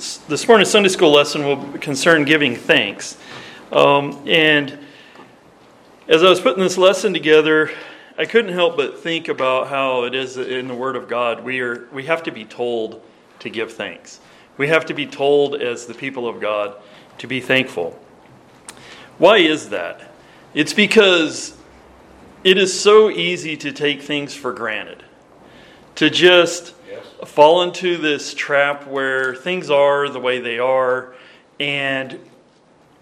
this, morning's Sunday school lesson will concern giving thanks. Um, and as I was putting this lesson together, I couldn't help but think about how it is in the Word of God. We, are, we have to be told to give thanks. We have to be told, as the people of God, to be thankful. Why is that? It's because it is so easy to take things for granted, to just fall into this trap where things are the way they are, and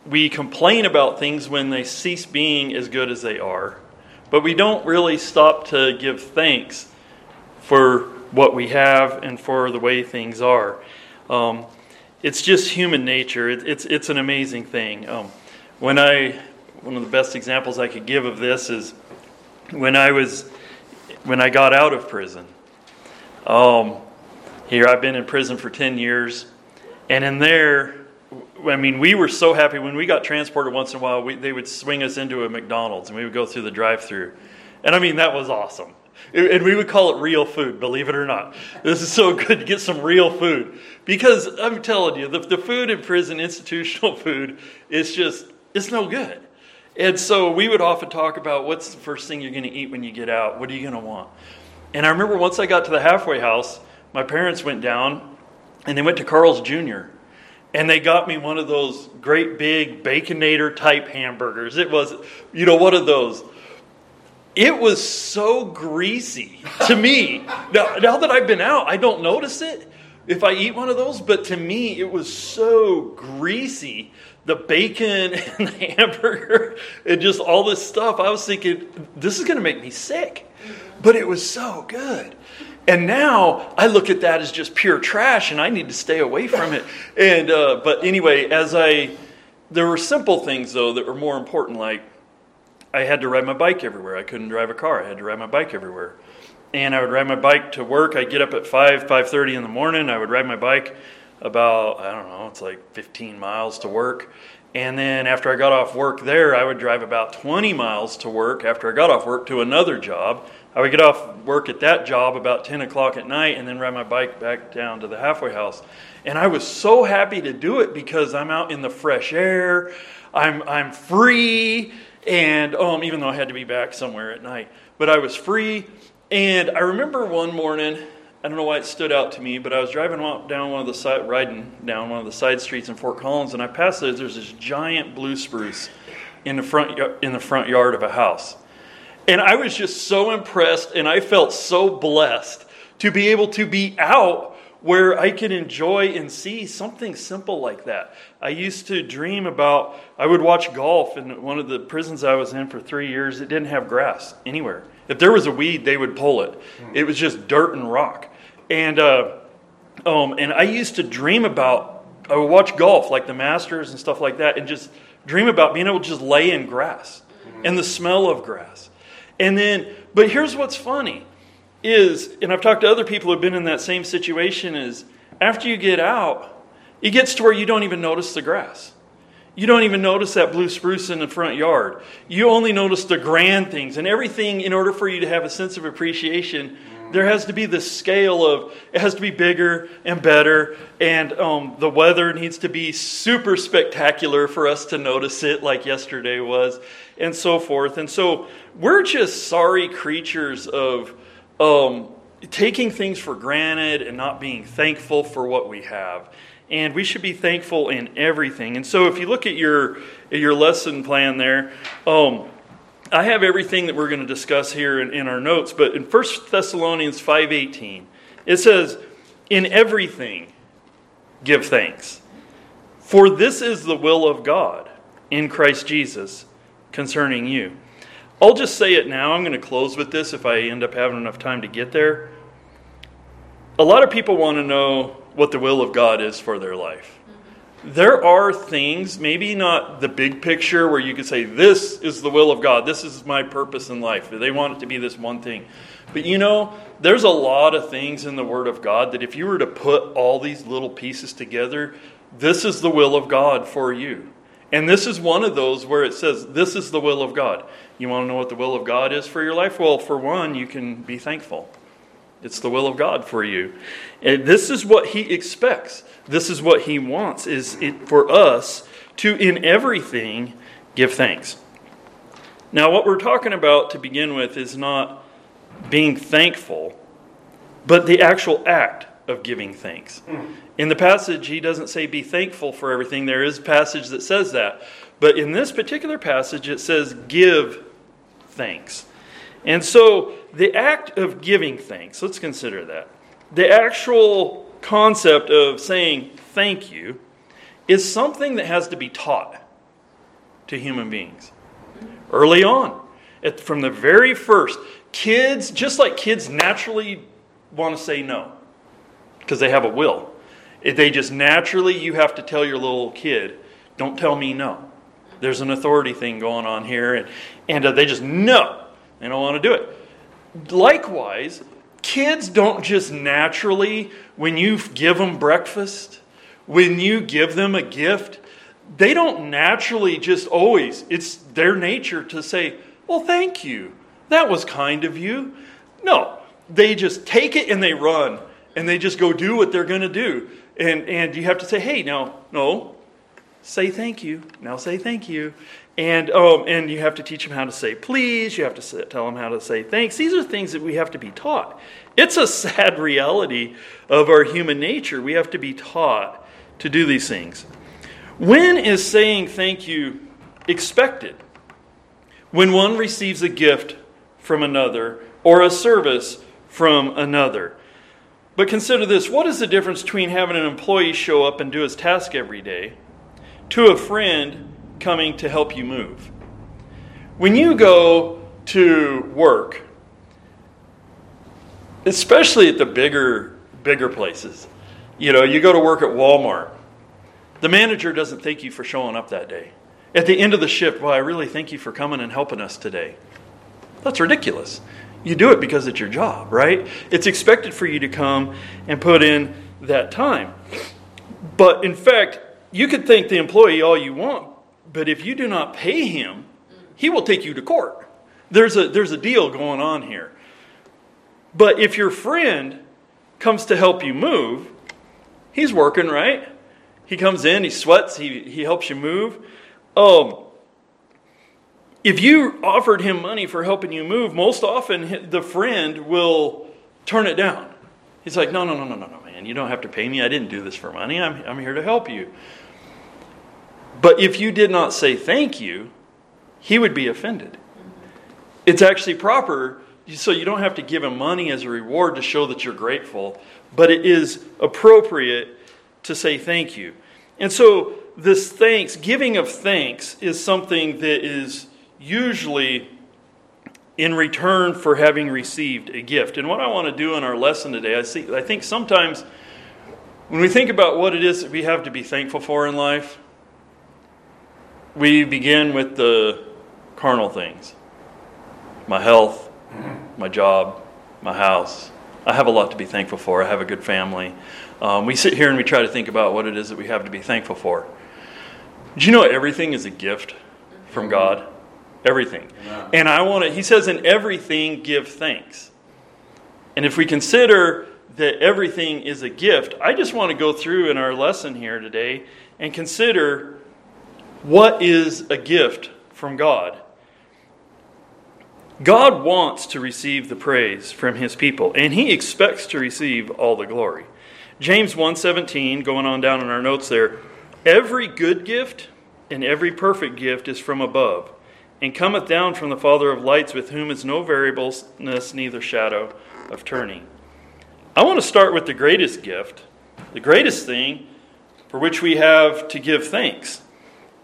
we complain about things when they cease being as good as they are, but we don't really stop to give thanks for what we have and for the way things are. Um, it's just human nature. It, it's it's an amazing thing. Um, when I one of the best examples I could give of this is when I was when I got out of prison. Um, here I've been in prison for 10 years. And in there, I mean, we were so happy when we got transported once in a while, we, they would swing us into a McDonald's and we would go through the drive through. And I mean, that was awesome. And we would call it real food, believe it or not. This is so good to get some real food. Because I'm telling you, the, the food in prison, institutional food, is just, it's no good. And so we would often talk about what's the first thing you're going to eat when you get out? What are you going to want? And I remember once I got to the halfway house, my parents went down and they went to Carl's Jr. And they got me one of those great big Baconator type hamburgers. It was, you know, one of those. It was so greasy to me. Now, now that I've been out, I don't notice it if I eat one of those, but to me, it was so greasy. The bacon and the hamburger and just all this stuff. I was thinking, this is going to make me sick. But it was so good. And now I look at that as just pure trash, and I need to stay away from it. And uh, but anyway, as I there were simple things though that were more important, like I had to ride my bike everywhere. I couldn't drive a car. I had to ride my bike everywhere. And I would ride my bike to work. I'd get up at five, five thirty in the morning. I would ride my bike about I don't know, it's like fifteen miles to work. And then after I got off work there, I would drive about 20 miles to work after I got off work to another job. I would get off work at that job about 10 o'clock at night and then ride my bike back down to the halfway house. And I was so happy to do it because I'm out in the fresh air, I'm, I'm free, and um, even though I had to be back somewhere at night, but I was free. And I remember one morning, I don't know why it stood out to me, but I was driving down one of the side, riding down one of the side streets in Fort Collins, and I passed there. There's this giant blue spruce in the front in the front yard of a house, and I was just so impressed and I felt so blessed to be able to be out where I could enjoy and see something simple like that. I used to dream about, I would watch golf in one of the prisons I was in for three years. It didn't have grass anywhere. If there was a weed, they would pull it. It was just dirt and rock. And, uh, um, and I used to dream about, I would watch golf, like the Masters and stuff like that, and just dream about being able to just lay in grass and the smell of grass. And then, but here's what's funny is, and I've talked to other people who've been in that same situation, is after you get out, it gets to where you don't even notice the grass. You don't even notice that blue spruce in the front yard. You only notice the grand things and everything in order for you to have a sense of appreciation. There has to be this scale of it has to be bigger and better, and um, the weather needs to be super spectacular for us to notice it, like yesterday was and so forth. And so we're just sorry creatures of um, taking things for granted and not being thankful for what we have. And we should be thankful in everything. And so if you look at your, your lesson plan there, um, I have everything that we're going to discuss here in, in our notes, but in 1 Thessalonians 5.18, it says, In everything give thanks, for this is the will of God in Christ Jesus concerning you. I'll just say it now. I'm going to close with this if I end up having enough time to get there. A lot of people want to know what the will of God is for their life. There are things, maybe not the big picture where you could say, This is the will of God, this is my purpose in life. They want it to be this one thing. But you know, there's a lot of things in the Word of God that if you were to put all these little pieces together, this is the will of God for you. And this is one of those where it says, This is the will of God. You want to know what the will of God is for your life? Well, for one, you can be thankful. It's the will of God for you. And this is what he expects. This is what he wants is it for us to in everything give thanks. Now what we're talking about to begin with is not being thankful, but the actual act of giving thanks. In the passage he doesn't say be thankful for everything. There is a passage that says that. But in this particular passage it says give thanks. And so the act of giving thanks, let's consider that. The actual concept of saying thank you is something that has to be taught to human beings early on. From the very first, kids, just like kids naturally want to say no because they have a will. If they just naturally, you have to tell your little kid, don't tell me no. There's an authority thing going on here, and, and uh, they just no. They don't want to do it. Likewise, kids don't just naturally, when you give them breakfast, when you give them a gift, they don't naturally just always, it's their nature to say, Well, thank you. That was kind of you. No, they just take it and they run and they just go do what they're going to do. And, and you have to say, Hey, now, no, say thank you. Now say thank you. And, um, and you have to teach them how to say please. You have to tell them how to say thanks. These are things that we have to be taught. It's a sad reality of our human nature. We have to be taught to do these things. When is saying thank you expected? When one receives a gift from another or a service from another. But consider this what is the difference between having an employee show up and do his task every day to a friend coming to help you move. When you go to work, especially at the bigger bigger places, you know, you go to work at Walmart. The manager doesn't thank you for showing up that day. At the end of the shift, well, I really thank you for coming and helping us today. That's ridiculous. You do it because it's your job, right? It's expected for you to come and put in that time. But in fact, you could thank the employee all you want, but if you do not pay him, he will take you to court. There's a, there's a deal going on here. But if your friend comes to help you move, he's working, right? He comes in, he sweats, he, he helps you move. Um, if you offered him money for helping you move, most often the friend will turn it down. He's like, no, no, no, no, no, no, man. You don't have to pay me. I didn't do this for money. I'm, I'm here to help you. But if you did not say thank you, he would be offended. It's actually proper, so you don't have to give him money as a reward to show that you're grateful, but it is appropriate to say thank you. And so, this thanks, giving of thanks, is something that is usually in return for having received a gift. And what I want to do in our lesson today, I, see, I think sometimes when we think about what it is that we have to be thankful for in life, we begin with the carnal things my health, my job, my house. I have a lot to be thankful for. I have a good family. Um, we sit here and we try to think about what it is that we have to be thankful for. Do you know everything is a gift from God? Everything. And I want to, he says, in everything give thanks. And if we consider that everything is a gift, I just want to go through in our lesson here today and consider what is a gift from God? God wants to receive the praise from his people, and he expects to receive all the glory. James 1:17, going on down in our notes there, every good gift and every perfect gift is from above, and cometh down from the Father of lights, with whom is no variableness, neither shadow of turning. I want to start with the greatest gift, the greatest thing for which we have to give thanks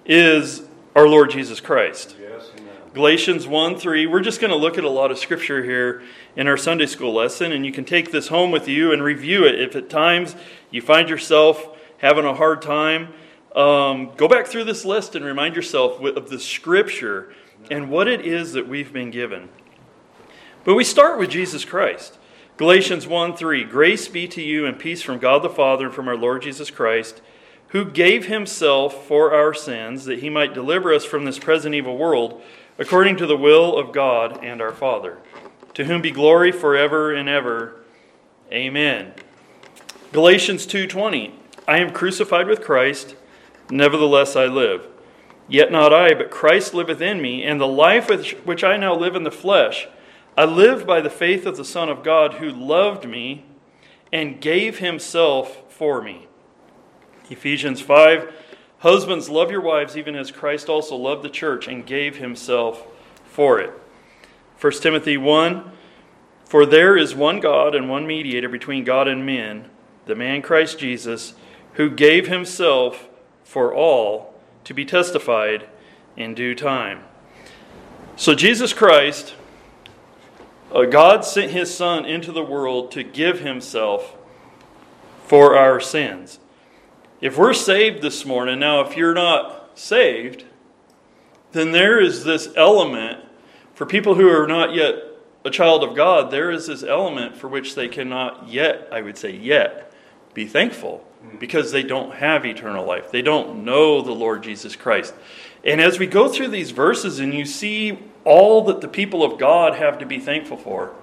is our Lord Jesus Christ. Yes, Galatians 1 3. We're just going to look at a lot of scripture here in our Sunday school lesson, and you can take this home with you and review it. If at times you find yourself having a hard time, um, go back through this list and remind yourself of the scripture and what it is that we've been given. But we start with Jesus Christ. Galatians 1 3. Grace be to you and peace from God the Father and from our Lord Jesus Christ who gave himself for our sins that he might deliver us from this present evil world, according to the will of God and our Father, to whom be glory forever and ever. Amen. Galatians 2:20 I am crucified with Christ, nevertheless I live. Yet not I, but Christ liveth in me, and the life which I now live in the flesh, I live by the faith of the Son of God who loved me and gave himself for me. Ephesians 5 Husbands, love your wives even as Christ also loved the church and gave himself for it. 1 Timothy 1 For there is one God and one mediator between God and men, the man Christ Jesus, who gave himself for all to be testified in due time. So, Jesus Christ, uh, God sent his Son into the world to give himself for our sins. If we're saved this morning, now if you're not saved, then there is this element for people who are not yet a child of God, there is this element for which they cannot yet, I would say, yet be thankful because they don't have eternal life. They don't know the Lord Jesus Christ. And as we go through these verses and you see all that the people of God have to be thankful for,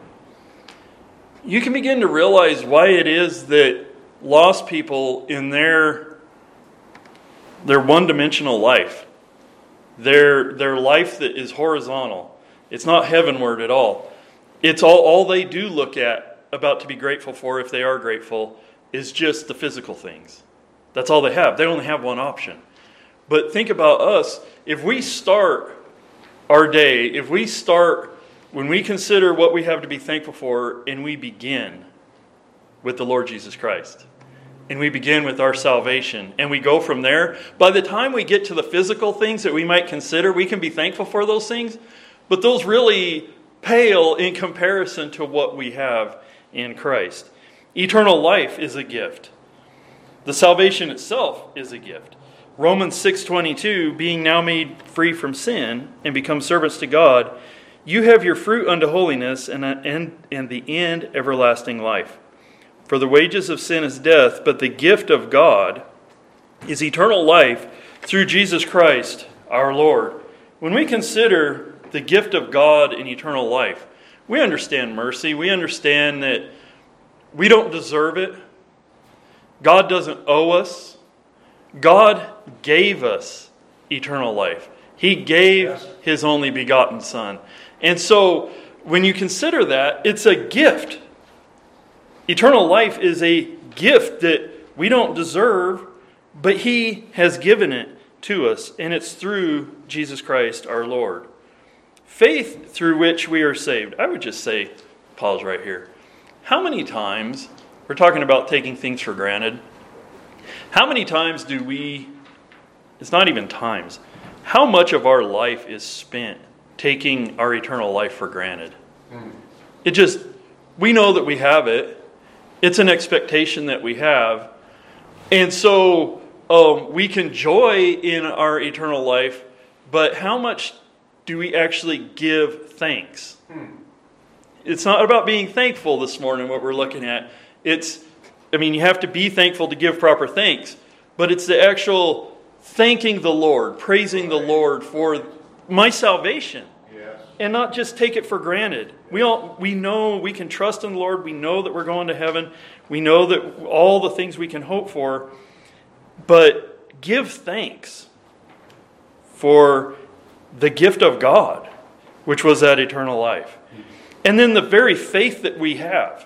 you can begin to realize why it is that lost people in their their one dimensional life, their, their life that is horizontal. It's not heavenward at all. It's all, all they do look at about to be grateful for, if they are grateful, is just the physical things. That's all they have. They only have one option. But think about us. If we start our day, if we start, when we consider what we have to be thankful for, and we begin with the Lord Jesus Christ and we begin with our salvation and we go from there. By the time we get to the physical things that we might consider, we can be thankful for those things, but those really pale in comparison to what we have in Christ. Eternal life is a gift. The salvation itself is a gift. Romans 6:22 being now made free from sin and become servants to God, you have your fruit unto holiness and, uh, and, and the end everlasting life. For the wages of sin is death, but the gift of God is eternal life through Jesus Christ our Lord. When we consider the gift of God in eternal life, we understand mercy. We understand that we don't deserve it. God doesn't owe us. God gave us eternal life. He gave yes. His only begotten Son. And so, when you consider that, it's a gift Eternal life is a gift that we don't deserve, but He has given it to us, and it's through Jesus Christ our Lord. Faith through which we are saved. I would just say, pause right here. How many times, we're talking about taking things for granted, how many times do we, it's not even times, how much of our life is spent taking our eternal life for granted? Mm. It just, we know that we have it, it's an expectation that we have. And so um, we can joy in our eternal life, but how much do we actually give thanks? Hmm. It's not about being thankful this morning, what we're looking at. It's, I mean, you have to be thankful to give proper thanks, but it's the actual thanking the Lord, praising the Lord for my salvation and not just take it for granted. We all we know we can trust in the Lord. We know that we're going to heaven. We know that all the things we can hope for. But give thanks for the gift of God, which was that eternal life. And then the very faith that we have,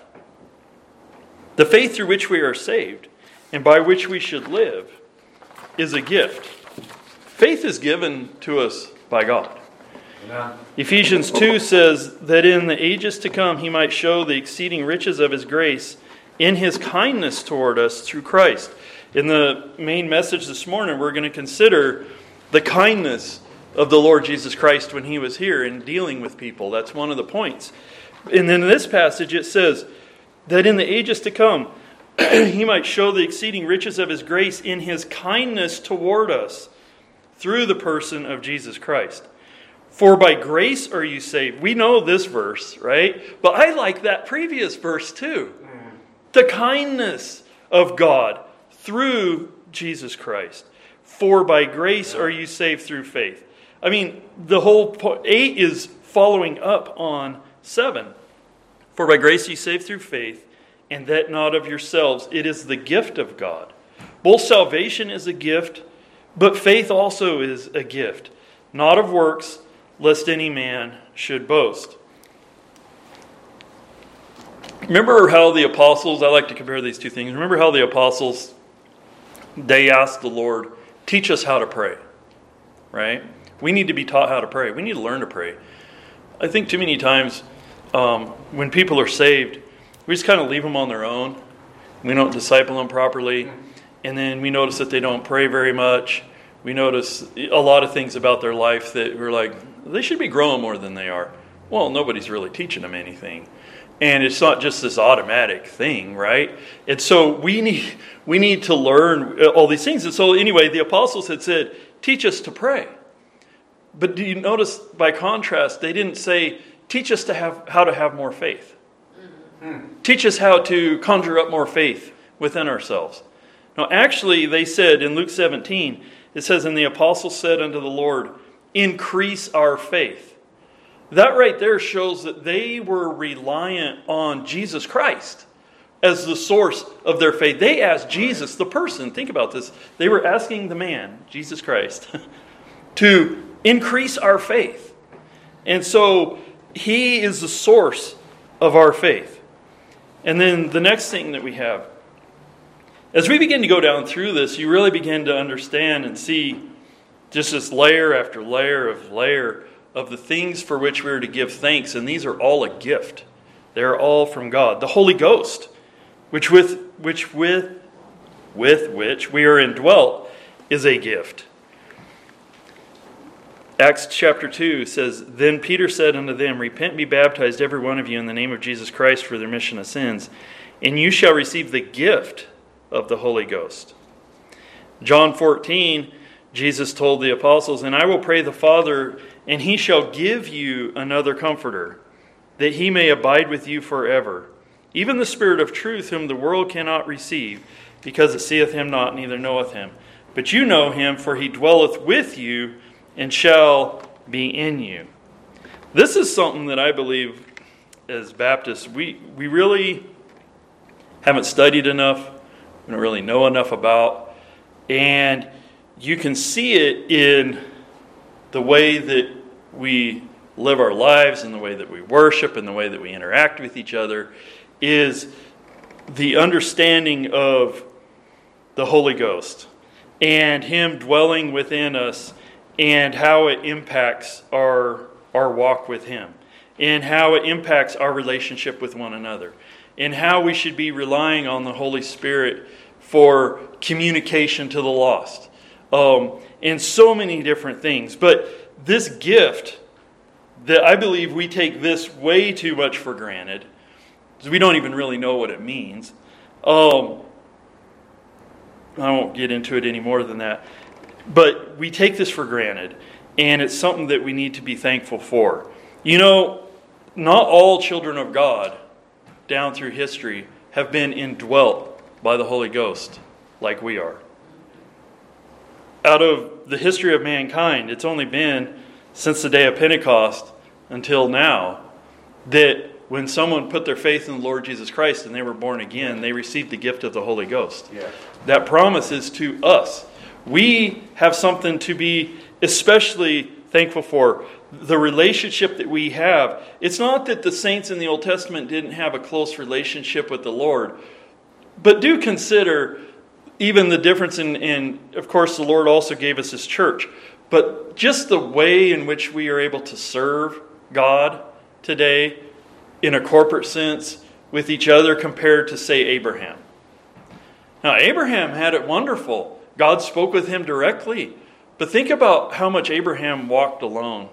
the faith through which we are saved and by which we should live, is a gift. Faith is given to us by God. Ephesians 2 says that in the ages to come he might show the exceeding riches of his grace in his kindness toward us through Christ. In the main message this morning, we're going to consider the kindness of the Lord Jesus Christ when he was here in dealing with people. That's one of the points. And then in this passage, it says that in the ages to come, he might show the exceeding riches of his grace in his kindness toward us through the person of Jesus Christ. For by grace are you saved. We know this verse, right? But I like that previous verse too. The kindness of God through Jesus Christ. For by grace are you saved through faith. I mean, the whole 8 is following up on 7. For by grace you saved through faith, and that not of yourselves. It is the gift of God. Both salvation is a gift, but faith also is a gift, not of works, lest any man should boast. Remember how the apostles, I like to compare these two things. Remember how the apostles, they asked the Lord, teach us how to pray, right? We need to be taught how to pray. We need to learn to pray. I think too many times um, when people are saved, we just kind of leave them on their own. We don't disciple them properly. And then we notice that they don't pray very much. We notice a lot of things about their life that we're like, they should be growing more than they are. Well, nobody's really teaching them anything. And it's not just this automatic thing, right? And so we need we need to learn all these things. And so anyway, the apostles had said, "Teach us to pray." But do you notice by contrast, they didn't say, "Teach us to have how to have more faith." Mm-hmm. Teach us how to conjure up more faith within ourselves. No, actually, they said in Luke 17, it says, And the apostles said unto the Lord, Increase our faith. That right there shows that they were reliant on Jesus Christ as the source of their faith. They asked Jesus, the person, think about this. They were asking the man, Jesus Christ, to increase our faith. And so he is the source of our faith. And then the next thing that we have, as we begin to go down through this, you really begin to understand and see just this layer after layer of layer of the things for which we are to give thanks, and these are all a gift. They are all from God. The Holy Ghost, which with which with with which we are indwelt, is a gift. Acts chapter 2 says, Then Peter said unto them, Repent and be baptized, every one of you, in the name of Jesus Christ for the remission of sins, and you shall receive the gift of the Holy Ghost. John 14, Jesus told the apostles, And I will pray the Father, and he shall give you another comforter, that he may abide with you forever. Even the Spirit of truth, whom the world cannot receive, because it seeth him not, neither knoweth him. But you know him, for he dwelleth with you and shall be in you. This is something that I believe as Baptists, we, we really haven't studied enough, we don't really know enough about. And you can see it in the way that we live our lives and the way that we worship and the way that we interact with each other is the understanding of the Holy Ghost and Him dwelling within us and how it impacts our, our walk with Him and how it impacts our relationship with one another and how we should be relying on the Holy Spirit for communication to the lost um, and so many different things. But this gift that I believe we take this way too much for granted because we don't even really know what it means. Um, I won't get into it any more than that. But we take this for granted, and it's something that we need to be thankful for. You know, not all children of God down through history have been indwelt by the Holy Ghost like we are out of the history of mankind, it's only been since the day of Pentecost until now that when someone put their faith in the Lord Jesus Christ and they were born again, they received the gift of the Holy Ghost. Yeah. That promise is to us. We have something to be especially thankful for. The relationship that we have. It's not that the saints in the Old Testament didn't have a close relationship with the Lord, but do consider even the difference in, in, of course, the Lord also gave us His church, but just the way in which we are able to serve God today in a corporate sense with each other compared to, say, Abraham. Now, Abraham had it wonderful. God spoke with him directly. But think about how much Abraham walked alone.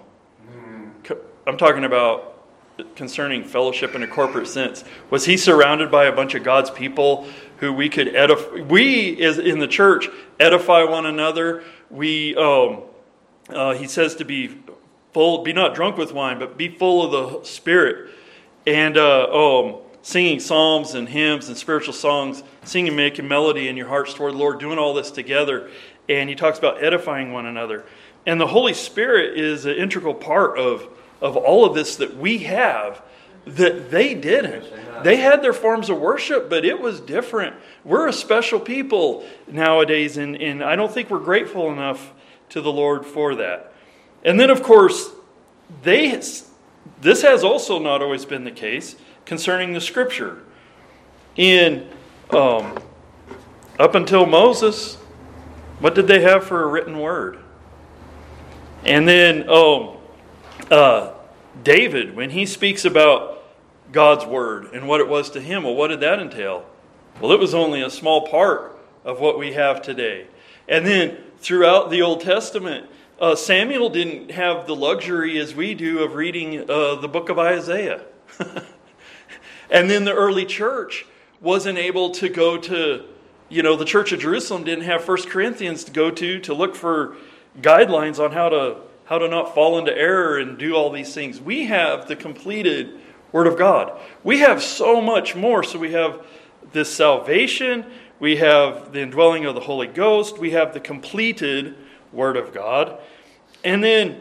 I'm talking about concerning fellowship in a corporate sense. Was he surrounded by a bunch of God's people who we could edify. We, as in the church, edify one another. We, um, uh, he says to be full, be not drunk with wine, but be full of the Spirit. And uh, um, singing psalms and hymns and spiritual songs, singing, making melody in your hearts toward the Lord, doing all this together. And he talks about edifying one another. And the Holy Spirit is an integral part of, of all of this that we have that they didn't. They had their forms of worship, but it was different. We're a special people nowadays, and, and I don't think we're grateful enough to the Lord for that. And then, of course, they this has also not always been the case concerning the Scripture. In um, up until Moses, what did they have for a written word? And then, um, uh, David, when he speaks about God's word and what it was to him, well, what did that entail? Well, it was only a small part of what we have today. And then throughout the Old Testament, uh, Samuel didn't have the luxury as we do of reading uh, the book of Isaiah. and then the early church wasn't able to go to, you know, the church of Jerusalem didn't have First Corinthians to go to to look for guidelines on how to how to not fall into error and do all these things. We have the completed Word of God. We have so much more. So we have this salvation, we have the indwelling of the Holy Ghost, we have the completed Word of God. And then,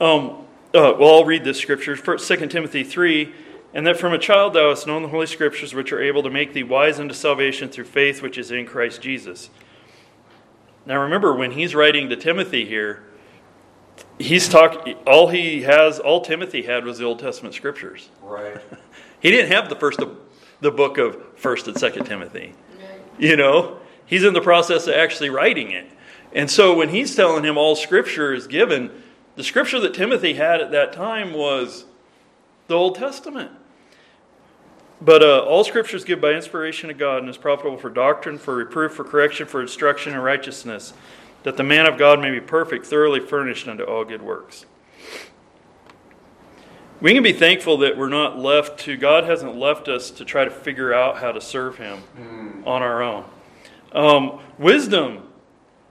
um, uh, well, I'll read this scripture, First, 2 Timothy 3. And that from a child thou hast known the Holy Scriptures, which are able to make thee wise unto salvation through faith which is in Christ Jesus. Now remember, when he's writing to Timothy here, he's talking all he has all timothy had was the old testament scriptures. Right. He didn't have the first the book of first and second timothy. You know he's in the process of actually writing it. And so when he's telling him all scripture is given the scripture that timothy had at that time was the old testament but uh, all scriptures given by inspiration of god and is profitable for doctrine for reproof for correction for instruction in righteousness that the man of God may be perfect, thoroughly furnished unto all good works. We can be thankful that we're not left to, God hasn't left us to try to figure out how to serve Him mm. on our own. Um, wisdom,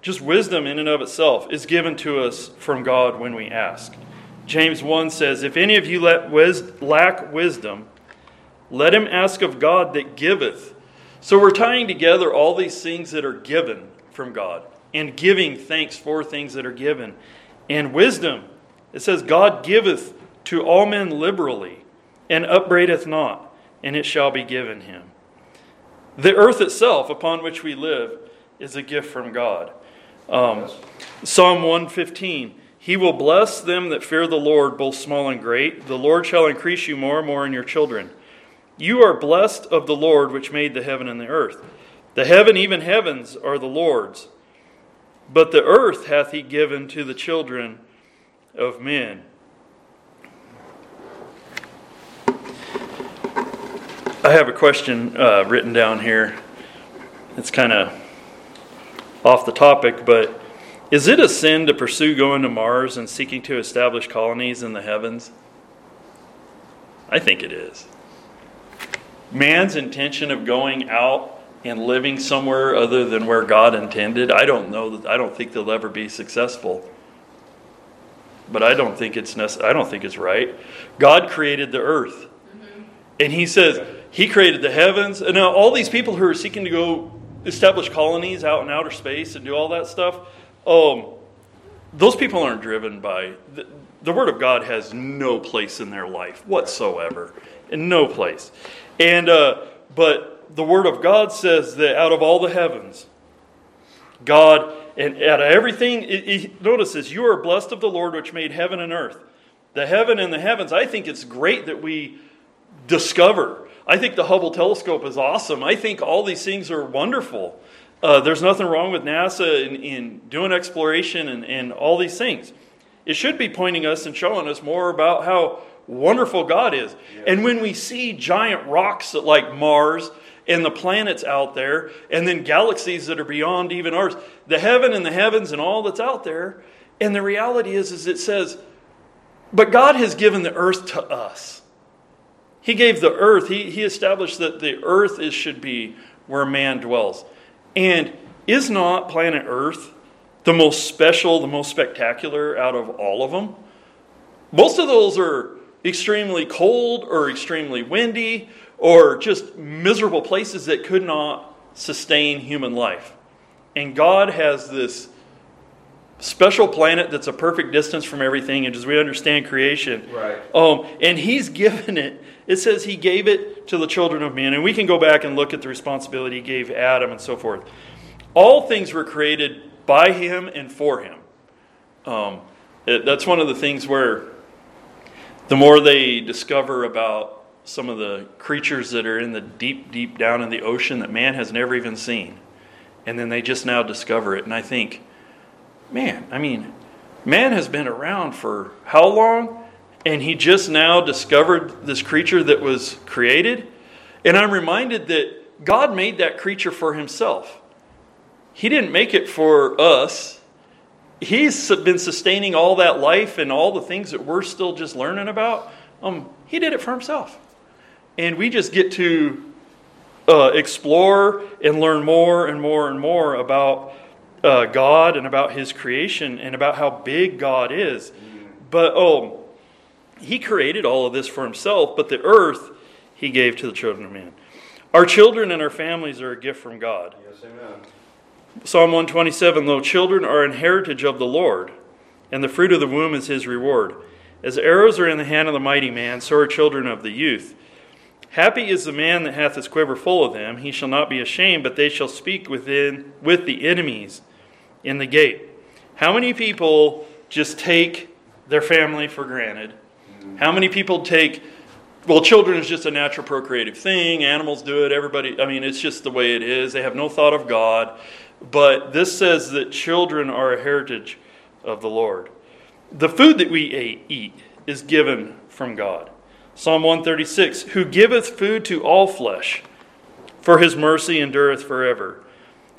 just wisdom in and of itself, is given to us from God when we ask. James 1 says, If any of you lack wisdom, let him ask of God that giveth. So we're tying together all these things that are given from God and giving thanks for things that are given. And wisdom, it says, God giveth to all men liberally, and upbraideth not, and it shall be given him. The earth itself upon which we live is a gift from God. Um, Psalm 115 He will bless them that fear the Lord, both small and great. The Lord shall increase you more and more in your children. You are blessed of the Lord which made the heaven and the earth. The heaven, even heavens, are the Lord's but the earth hath he given to the children of men. I have a question uh, written down here. It's kind of off the topic, but is it a sin to pursue going to Mars and seeking to establish colonies in the heavens? I think it is. Man's intention of going out and living somewhere other than where God intended, I don't know that I don't think they'll ever be successful. But I don't think it's necess- I don't think it's right. God created the earth. Mm-hmm. And he says he created the heavens. And now all these people who are seeking to go establish colonies out in outer space and do all that stuff, um, those people aren't driven by the, the word of God has no place in their life whatsoever. In no place. And uh, but the Word of God says that out of all the heavens, God, and out of everything, it, it, notice this you are blessed of the Lord which made heaven and earth. The heaven and the heavens, I think it's great that we discover. I think the Hubble telescope is awesome. I think all these things are wonderful. Uh, there's nothing wrong with NASA in, in doing exploration and, and all these things. It should be pointing us and showing us more about how wonderful God is. Yeah. And when we see giant rocks like Mars, and the planets out there, and then galaxies that are beyond even ours, the heaven and the heavens and all that's out there. And the reality is, is it says, but God has given the earth to us. He gave the earth, He, he established that the earth is, should be where man dwells. And is not planet Earth the most special, the most spectacular out of all of them? Most of those are extremely cold or extremely windy or just miserable places that could not sustain human life. And God has this special planet that's a perfect distance from everything, and as we understand creation. Right. Um, and he's given it. It says he gave it to the children of men, and we can go back and look at the responsibility he gave Adam and so forth. All things were created by him and for him. Um, it, that's one of the things where the more they discover about some of the creatures that are in the deep, deep down in the ocean that man has never even seen, and then they just now discover it, and I think, man, I mean, man has been around for how long? And he just now discovered this creature that was created. And I'm reminded that God made that creature for himself. He didn't make it for us. He's been sustaining all that life and all the things that we're still just learning about. Um, he did it for himself. And we just get to uh, explore and learn more and more and more about uh, God and about His creation and about how big God is. But, oh, He created all of this for Himself, but the earth He gave to the children of man. Our children and our families are a gift from God. Yes, amen. Psalm 127 Though children are an heritage of the Lord, and the fruit of the womb is his reward. As arrows are in the hand of the mighty man, so are children of the youth. Happy is the man that hath his quiver full of them. He shall not be ashamed, but they shall speak within with the enemies in the gate. How many people just take their family for granted? How many people take well, children is just a natural procreative thing. Animals do it. Everybody, I mean, it's just the way it is. They have no thought of God. But this says that children are a heritage of the Lord. The food that we eat is given from God. Psalm 136 Who giveth food to all flesh, for his mercy endureth forever.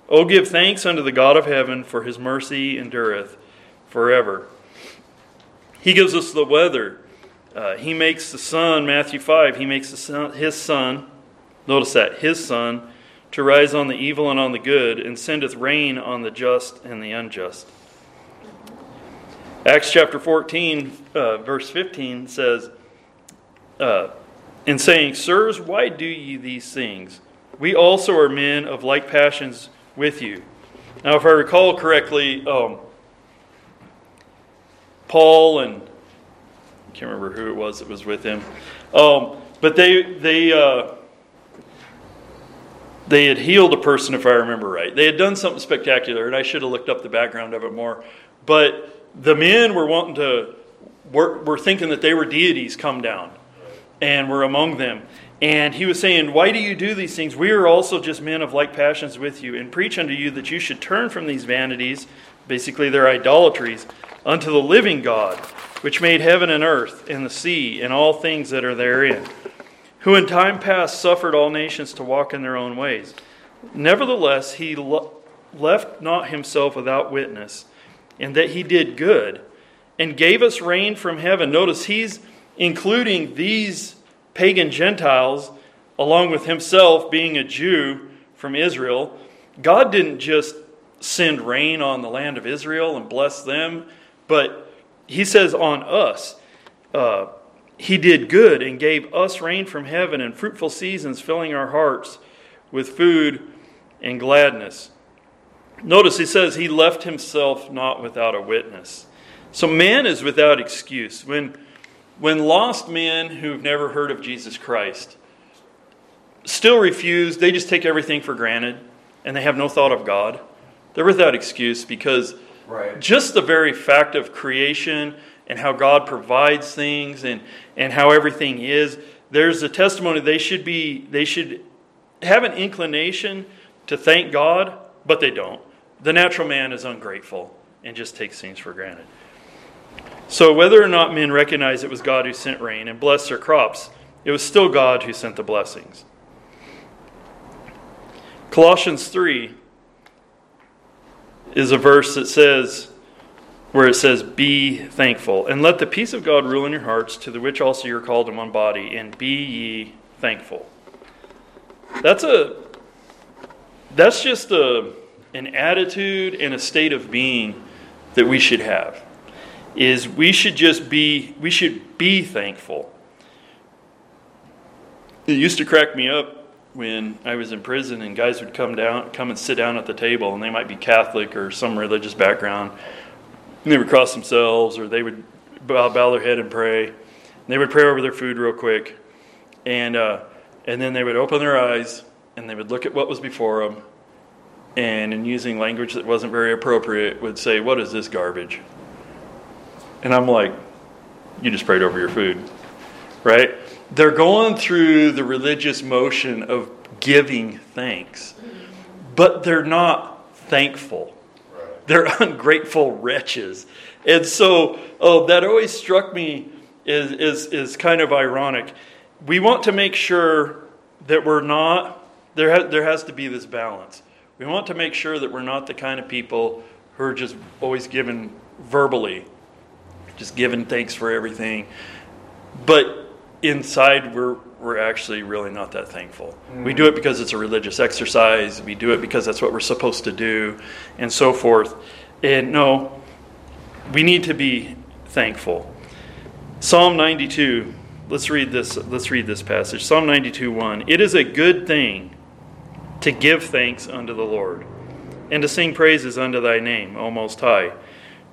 O give thanks unto the God of heaven, for his mercy endureth forever. He gives us the weather. Uh, he makes the sun, Matthew 5, he makes sun, his sun, notice that, his sun, to rise on the evil and on the good, and sendeth rain on the just and the unjust. Acts chapter 14, uh, verse 15 says, uh, In saying, Sirs, why do ye these things? We also are men of like passions with you. Now, if I recall correctly, um, Paul and I can't remember who it was that was with him, um, but they they uh, they had healed a person, if I remember right. They had done something spectacular, and I should have looked up the background of it more. But the men were wanting to were, were thinking that they were deities come down and were among them. And he was saying, Why do you do these things? We are also just men of like passions with you, and preach unto you that you should turn from these vanities, basically their idolatries, unto the living God, which made heaven and earth, and the sea, and all things that are therein, who in time past suffered all nations to walk in their own ways. Nevertheless, he left not himself without witness, and that he did good, and gave us rain from heaven. Notice he's including these pagan Gentiles, along with himself being a Jew from Israel, God didn't just send rain on the land of Israel and bless them, but he says on us. Uh, he did good and gave us rain from heaven and fruitful seasons, filling our hearts with food and gladness. Notice he says he left himself not without a witness. So man is without excuse. When when lost men who've never heard of Jesus Christ still refuse, they just take everything for granted and they have no thought of God, they're without excuse because right. just the very fact of creation and how God provides things and, and how everything is, there's a testimony they should be they should have an inclination to thank God, but they don't. The natural man is ungrateful and just takes things for granted. So, whether or not men recognize it was God who sent rain and blessed their crops, it was still God who sent the blessings. Colossians 3 is a verse that says, where it says, Be thankful, and let the peace of God rule in your hearts, to the which also you're called in one body, and be ye thankful. That's a that's just a an attitude and a state of being that we should have is we should just be we should be thankful. It used to crack me up when I was in prison and guys would come down come and sit down at the table and they might be Catholic or some religious background And they would cross themselves, or they would bow, bow their head and pray. And they would pray over their food real quick, and uh, and then they would open their eyes and they would look at what was before them, and in using language that wasn't very appropriate, would say, "What is this garbage?" And I'm like, "You just prayed over your food, right?" They're going through the religious motion of giving thanks, but they're not thankful. They're ungrateful wretches. And so, oh, that always struck me is, is, is kind of ironic. We want to make sure that we're not, there, ha, there has to be this balance. We want to make sure that we're not the kind of people who are just always given verbally, just giving thanks for everything. But inside, we're, we're actually really not that thankful. Mm. We do it because it's a religious exercise, we do it because that's what we're supposed to do, and so forth. And no, we need to be thankful. Psalm 92, let's read this, let's read this passage. Psalm 92 1. It is a good thing to give thanks unto the Lord, and to sing praises unto thy name, O Most High,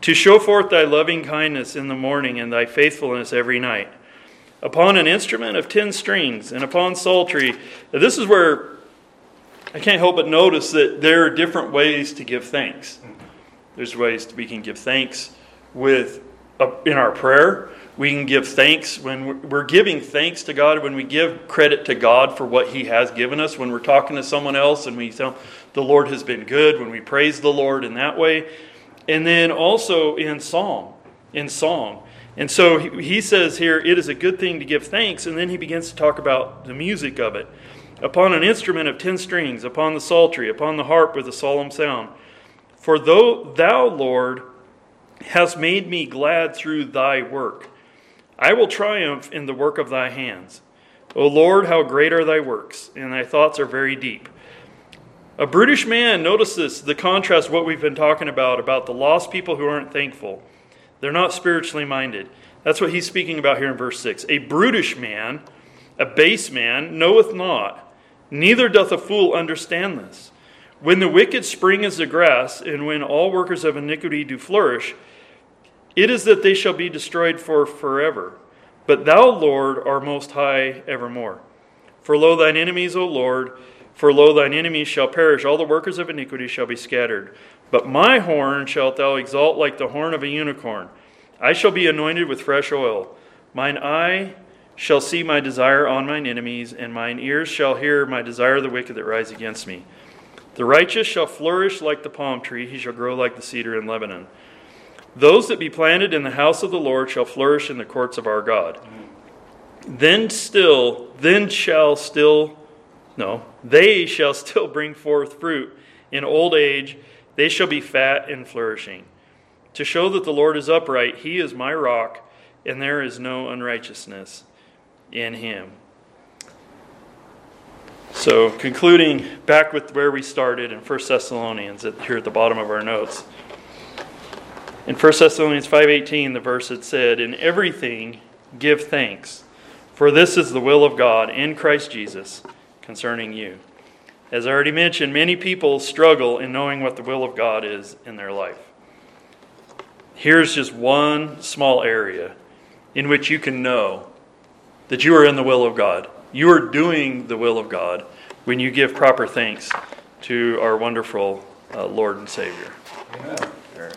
to show forth thy loving kindness in the morning and thy faithfulness every night upon an instrument of ten strings, and upon psaltery. This is where I can't help but notice that there are different ways to give thanks. There's ways we can give thanks with uh, in our prayer. We can give thanks when we're giving thanks to God, when we give credit to God for what He has given us, when we're talking to someone else and we tell the Lord has been good, when we praise the Lord in that way. And then also in psalm, in song. And so he says here, it is a good thing to give thanks. And then he begins to talk about the music of it. Upon an instrument of ten strings, upon the psaltery, upon the harp with a solemn sound. For though thou, Lord, hast made me glad through thy work, I will triumph in the work of thy hands. O Lord, how great are thy works, and thy thoughts are very deep. A brutish man, notice this, the contrast, what we've been talking about, about the lost people who aren't thankful. They're not spiritually minded. That's what he's speaking about here in verse 6. A brutish man, a base man, knoweth not, neither doth a fool understand this. When the wicked spring as the grass, and when all workers of iniquity do flourish, it is that they shall be destroyed for forever. But thou, Lord, art most high evermore. For lo, thine enemies, O Lord, for lo, thine enemies shall perish, all the workers of iniquity shall be scattered. But my horn shalt thou exalt like the horn of a unicorn. I shall be anointed with fresh oil. Mine eye shall see my desire on mine enemies, and mine ears shall hear my desire of the wicked that rise against me. The righteous shall flourish like the palm tree, he shall grow like the cedar in Lebanon. Those that be planted in the house of the Lord shall flourish in the courts of our God. Then still, then shall still, no, they shall still bring forth fruit in old age they shall be fat and flourishing. To show that the Lord is upright, he is my rock, and there is no unrighteousness in him. So, concluding back with where we started in 1 Thessalonians, here at the bottom of our notes. In 1 Thessalonians 5:18, the verse had said, "In everything give thanks, for this is the will of God in Christ Jesus concerning you." As I already mentioned, many people struggle in knowing what the will of God is in their life. Here's just one small area in which you can know that you are in the will of God. You are doing the will of God when you give proper thanks to our wonderful uh, Lord and Savior. Amen.